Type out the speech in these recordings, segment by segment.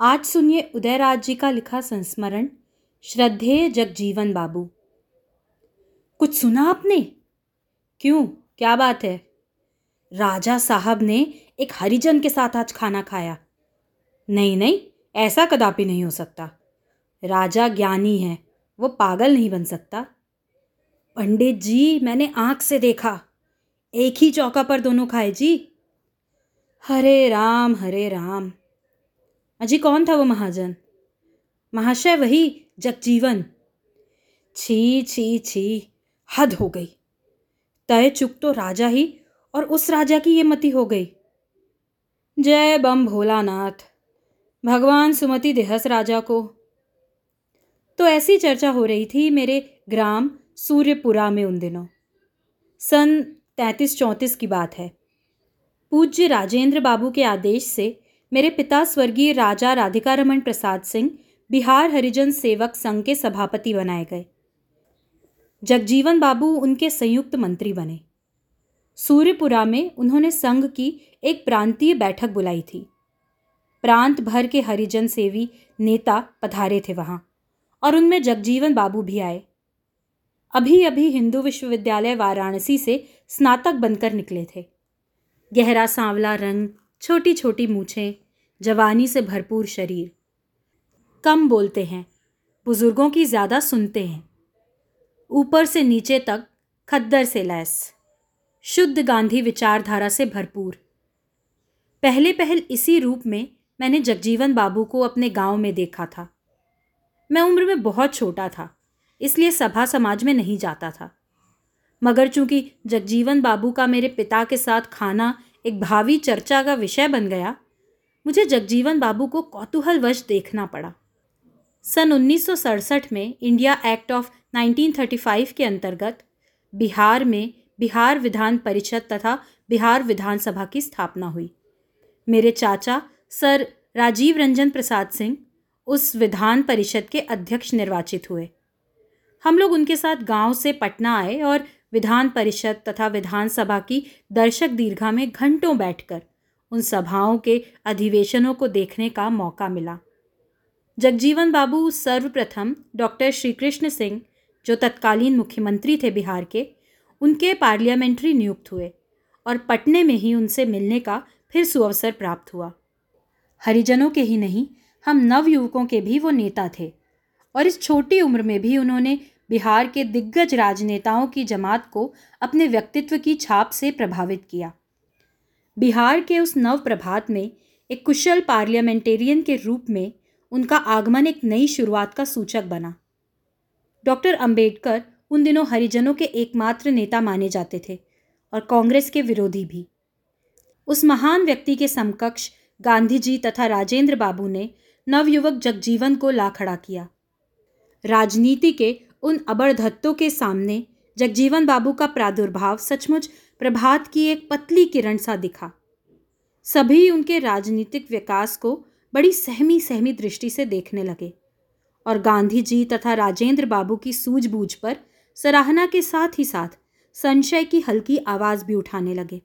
आज सुनिए उदयराज जी का लिखा संस्मरण, श्रद्धेय जगजीवन बाबू। कुछ सुना आपने? क्यों? क्या बात है? राजा साहब ने एक हरिजन के साथ आज खाना खाया। नहीं नहीं, ऐसा कदापि नहीं हो सकता। राजा ज्ञानी है, वो पागल नहीं बन सकता। पंडित जी, मैंने आँख से देखा। एक ही चौका पर दोनों खाए, जी? हरे राम हरे राम। अजी कौन था वो महाजन? महाशय वही जगजीवन। छी छी छी, हद हो गई। तय चुक तो राजा ही और उस राजा की ये मति हो गई। जय बम भोलानाथ, भगवान सुमति देहस राजा को। तो ऐसी चर्चा हो रही थी मेरे ग्राम सूर्यपुरा में उन दिनों। सन तैंतीस चौंतीस की बात है। पूज्य राजेंद्र बाबू के आदेश से मेरे पिता स्वर्गीय राजा राधिका रमन प्रसाद सिंह बिहार हरिजन सेवक संघ के सभापति बनाए गए। जगजीवन बाबू उनके संयुक्त मंत्री बने। सूर्यपुरा में उन्होंने संघ की एक प्रांतीय बैठक बुलाई थी। प्रांत भर के हरिजन सेवी नेता पधारे थे वहाँ और उनमें जगजीवन बाबू भी आए। अभी अभी हिंदू विश्वविद्यालय वाराणसी से स्नातक बनकर निकले थे। गहरा सांवला रंग छोटी छोटी मूछें, जवानी से भरपूर शरीर। कम बोलते हैं, बुज़ुर्गों की ज़्यादा सुनते हैं। ऊपर से नीचे तक, खद्दर से लैस। शुद्ध गांधी विचारधारा से भरपूर। पहले पहल इसी रूप में मैंने जगजीवन बाबू को अपने गाँव में देखा था। मैं उम्र में बहुत छोटा था, इसलिए सभा समाज में नहीं जाता था। मगर चूँकि जगजीवन बाबू का मेरे पिता के साथ खाना एक भावी चर्चा का विषय बन गया, मुझे जगजीवन बाबू को कौतूहलवश देखना पड़ा। सन उन्नीस सौ सड़सठ में इंडिया एक्ट ऑफ़ 1935 के अंतर्गत बिहार में बिहार विधान परिषद तथा बिहार विधानसभा की स्थापना हुई। मेरे चाचा सर राजीव रंजन प्रसाद सिंह उस विधान परिषद के अध्यक्ष निर्वाचित हुए। हम लोग उनके साथ गाँव से पटना आए और विधान परिषद तथा विधानसभा की दर्शक दीर्घा में घंटों बैठकर उन सभाओं के अधिवेशनों को देखने का मौका मिला। जगजीवन बाबू सर्वप्रथम डॉक्टर श्री कृष्ण सिंह, जो तत्कालीन मुख्यमंत्री थे बिहार के, उनके पार्लियामेंट्री नियुक्त हुए और पटने में ही उनसे मिलने का फिर सुअवसर प्राप्त हुआ। हरिजनों के ही नहीं, हम नवयुवकों के भी वो नेता थे और इस छोटी उम्र में भी उन्होंने बिहार के दिग्गज राजनेताओं की जमात को अपने व्यक्तित्व की छाप से प्रभावित किया। बिहार के उस नव प्रभात में एक कुशल पार्लियामेंटेरियन के रूप में उनका आगमन एक नई शुरुआत का सूचक बना। डॉक्टर अंबेडकर उन दिनों हरिजनों के एकमात्र नेता माने जाते थे और कांग्रेस के विरोधी भी। उस महान व्यक्ति के समकक्ष गांधी जी तथा राजेंद्र बाबू ने नवयुवक जगजीवन को ला खड़ा किया। राजनीति के उन अबरधत्तों के सामने जगजीवन बाबू का प्रादुर्भाव सचमुच प्रभात की एक पतली किरण सा दिखा। सभी उनके राजनीतिक विकास को बड़ी सहमी सहमी दृष्टि से देखने लगे और गांधी जी तथा राजेंद्र बाबू की सूझबूझ पर सराहना के साथ ही साथ संशय की हल्की आवाज़ भी उठाने लगे।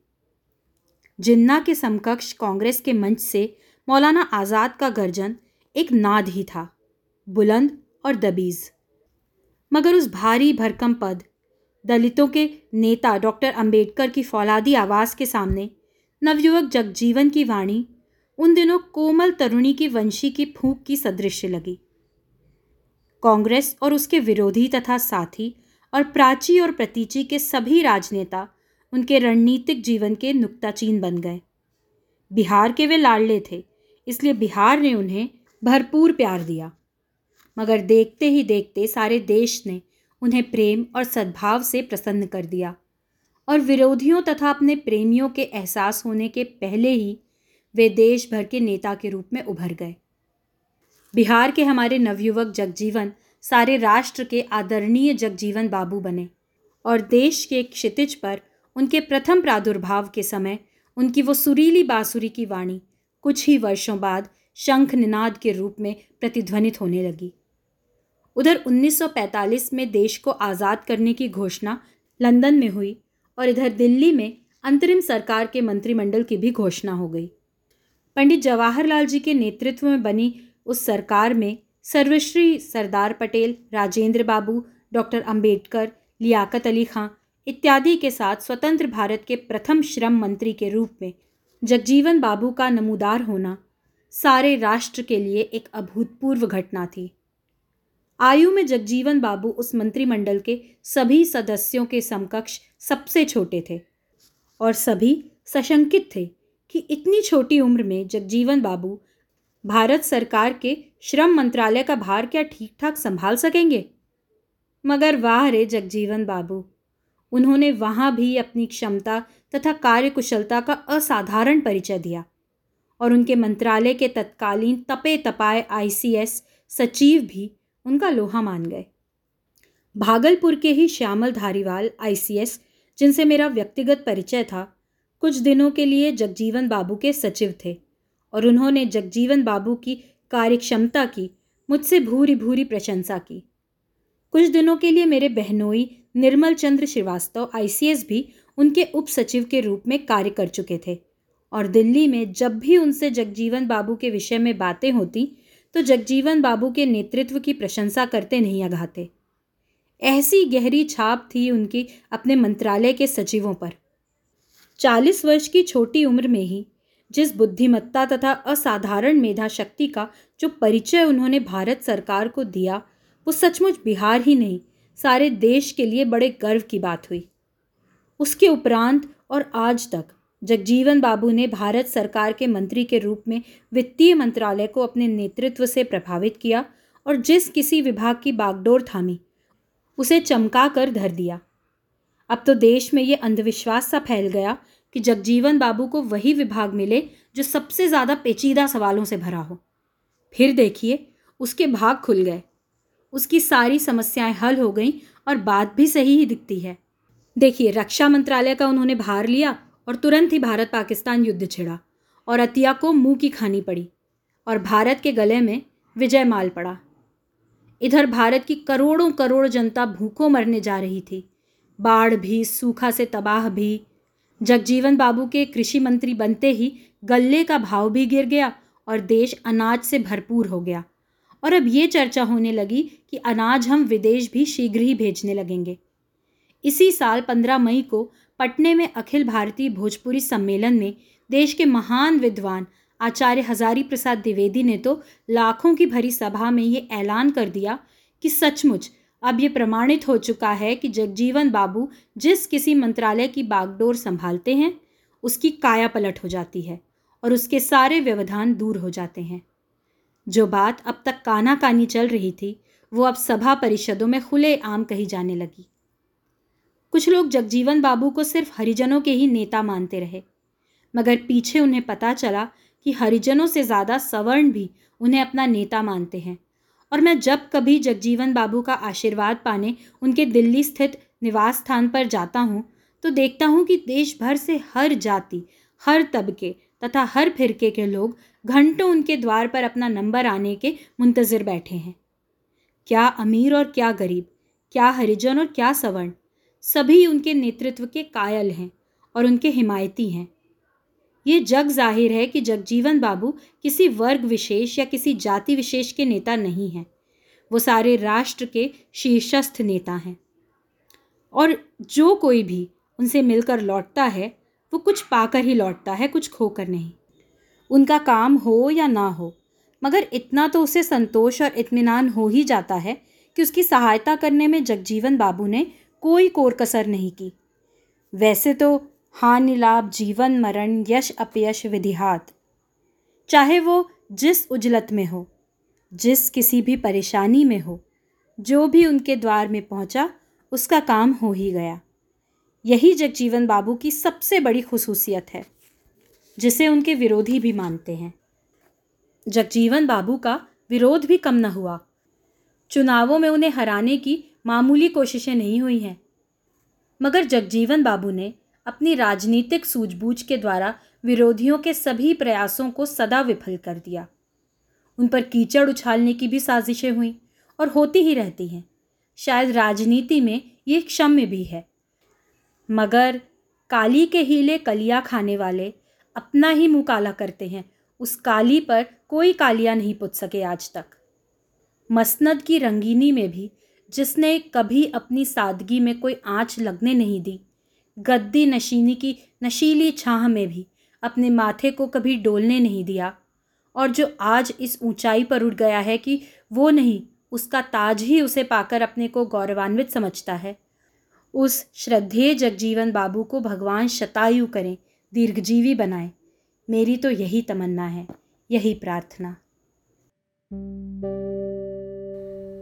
जिन्ना के समकक्ष कांग्रेस के मंच से मौलाना आज़ाद का गर्जन एक नाद ही था, बुलंद और दबीज़। मगर उस भारी भरकम पद, दलितों के नेता डॉक्टर अंबेडकर की फौलादी आवाज़ के सामने, नवयुवक जगजीवन की वाणी, उन दिनों कोमल तरुणी की वंशी की फूंक की सदृश्य लगी। कांग्रेस और उसके विरोधी तथा साथी और प्राची और प्रतीची के सभी राजनेता उनके रणनीतिक जीवन के नुक्ताचीन बन गए। बिहार के वे लाडले थे, इसलिए बिहार ने उन्हें भरपूर प्यार दिया। मगर देखते ही देखते सारे देश ने उन्हें प्रेम और सद्भाव से प्रसन्न कर दिया। और विरोधियों तथा अपने प्रेमियों के एहसास होने के पहले ही वे देश भर के नेता के रूप में उभर गए। बिहार के हमारे नवयुवक जगजीवन सारे राष्ट्र के आदरणीय जगजीवन बाबू बने और देश के क्षितिज पर उनके प्रथम प्रादुर्भाव के समय उनकी वो सुरीली बांसुरी की वाणी कुछ ही वर्षों बाद शंख निनाद के रूप में प्रतिध्वनित होने लगी। उधर 1945 में देश को आज़ाद करने की घोषणा लंदन में हुई और इधर दिल्ली में अंतरिम सरकार के मंत्रिमंडल की भी घोषणा हो गई। पंडित जवाहरलाल जी के नेतृत्व में बनी उस सरकार में सर्वश्री सरदार पटेल, राजेंद्र बाबू, डॉक्टर अंबेडकर, लियाकत अली खां इत्यादि के साथ स्वतंत्र भारत के प्रथम श्रम मंत्री के रूप में जगजीवन बाबू का नमूदार होना सारे राष्ट्र के लिए एक अभूतपूर्व घटना थी। आयु में जगजीवन बाबू उस मंत्रिमंडल के सभी सदस्यों के समकक्ष सबसे छोटे थे और सभी सशंकित थे कि इतनी छोटी उम्र में जगजीवन बाबू भारत सरकार के श्रम मंत्रालय का भार क्या ठीक ठाक संभाल सकेंगे? मगर वाह रे जगजीवन बाबू, उन्होंने वहाँ भी अपनी क्षमता तथा कार्यकुशलता का असाधारण परिचय दिया और उनके मंत्रालय के तत्कालीन तपे तपाए आईसीएस सचिव भी उनका लोहा मान गए। भागलपुर के ही श्यामल धारीवाल आईसीएस जिनसे मेरा व्यक्तिगत परिचय था, कुछ दिनों के लिए जगजीवन बाबू के सचिव थे और उन्होंने जगजीवन बाबू की कार्यक्षमता की, मुझसे भूरी भूरी प्रशंसा की। कुछ दिनों के लिए मेरे बहनोई निर्मल चंद्र श्रीवास्तव आईसीएस भी उनके उप सचिव के रूप में कार्य कर चुके थे और दिल्ली में जब भी उनसे जगजीवन बाबू के विषय में बातें होती तो जगजीवन बाबू के नेतृत्व की प्रशंसा करते नहीं अघाते। ऐसी गहरी छाप थी उनकी अपने मंत्रालय के सचिवों पर। चालीस वर्ष की छोटी उम्र में ही जिस बुद्धिमत्ता तथा असाधारण मेधा शक्ति का जो परिचय उन्होंने भारत सरकार को दिया, वो सचमुच बिहार ही नहीं, सारे देश के लिए बड़े गर्व की बात हुई। उसके उपरांत और आज तक जगजीवन बाबू ने भारत सरकार के मंत्री के रूप में वित्तीय मंत्रालय को अपने नेतृत्व से प्रभावित किया और जिस किसी विभाग की बागडोर थामी, उसे चमका कर धर दिया। अब तो देश में ये अंधविश्वास सा फैल गया कि जगजीवन बाबू को वही विभाग मिले जो सबसे ज़्यादा पेचीदा सवालों से भरा हो। फिर देखिए, उसके भाग खुल गए। उसकी सारी समस्याएँ हल हो गईं और बात भी सही ही दिखती है। देखिए, रक्षा मंत्रालय का उन्होंने भार लिया और तुरंत ही भारत पाकिस्तान युद्ध छिड़ा और अतिया को मुँह की खानी पड़ी और भारत के गले में विजय माल पड़ा। इधर भारत की करोड़ों करोड़ जनता भूखों मरने जा रही थी। बाढ़ भी, सूखा से तबाह भी। जगजीवन बाबू के कृषि मंत्री बनते ही गल्ले का भाव भी गिर गया और देश अनाज से भरपूर हो गया। और अब ये चर्चा होने लगी कि अनाज हम विदेश भी शीघ्र ही भेजने लगेंगे। इसी साल पंद्रह मई को पटने में अखिल भारतीय भोजपुरी सम्मेलन में देश के महान विद्वान आचार्य हजारी प्रसाद द्विवेदी ने तो लाखों की भरी सभा में ये ऐलान कर दिया कि सचमुच अब ये प्रमाणित हो चुका है कि जगजीवन बाबू जिस किसी मंत्रालय की बागडोर संभालते हैं, उसकी काया पलट हो जाती है और उसके सारे व्यवधान दूर हो जाते हैं। जो बात अब तक काना कानी चल रही थी, वो अब सभा परिषदों में खुले आम कही जाने लगी। कुछ लोग जगजीवन बाबू को सिर्फ़ हरिजनों के ही नेता मानते रहे। मगर पीछे उन्हें पता चला कि हरिजनों से ज़्यादा सवर्ण भी उन्हें अपना नेता मानते हैं। और मैं जब कभी जगजीवन बाबू का आशीर्वाद पाने उनके दिल्ली स्थित निवास स्थान पर जाता हूँ तो देखता हूँ कि देश भर से हर जाति, हर तबके तथा हर फिरके के लोग घंटों उनके द्वार पर अपना नंबर आने के मुंतज़र बैठे हैं। क्या अमीर और क्या गरीब, क्या हरिजन और क्या सवर्ण सभी उनके नेतृत्व के कायल हैं और उनके हिमायती हैं। ये जग ज़ाहिर है कि जगजीवन बाबू किसी वर्ग विशेष या किसी जाति विशेष के नेता नहीं हैं। वो सारे राष्ट्र के शीर्षस्थ नेता हैं। और जो कोई भी उनसे मिलकर लौटता है, वो कुछ पाकर ही लौटता है, कुछ खोकर नहीं। उनका काम हो या ना हो, मगर इतना तो उसे संतोष और इत्मीनान हो ही जाता है कि उसकी सहायता करने में जगजीवन बाबू ने कोई कोर कसर नहीं की। वैसे तो हानि लाभ जीवन, मरण, यश, अपयश, विधिहात। चाहे वो जिस उजलत में हो, जिस किसी भी परेशानी में हो, जो भी उनके द्वार में पहुँचा, उसका काम हो ही गया। यही जगजीवन बाबू की सबसे बड़ी खसूसियत है, जिसे उनके विरोधी भी मानते हैं। जगजीवन बाबू का विरोध भी कम न हुआ। चुनावों में उन्हें हराने की मामूली कोशिशें नहीं हुई हैं। मगर जगजीवन बाबू ने अपनी राजनीतिक सूझबूझ के द्वारा विरोधियों के सभी प्रयासों को सदा विफल कर दिया। उन पर कीचड़ उछालने की भी साजिशें हुई और होती ही रहती हैं। शायद राजनीति में ये क्षम्य भी है। मगर काली के हीले कलिया खाने वाले अपना ही मुँह काला करते हैं। उस काली पर कोई कालिया नहीं पुत सके आज तक। मसनद की रंगीनी में भी जिसने कभी अपनी सादगी में कोई आँच लगने नहीं दी। गद्दी नशीनी की, नशीली छाह में भी अपने माथे को कभी डोलने नहीं दिया। और जो आज इस ऊंचाई पर उठ गया है कि वो नहीं, उसका ताज ही उसे पाकर अपने को गौरवान्वित समझता है। उस श्रद्धेय जगजीवन बाबू को भगवान शतायु करें, दीर्घजीवी बनाए। मेरी तो यही तमन्ना है, यही प्रार्थना।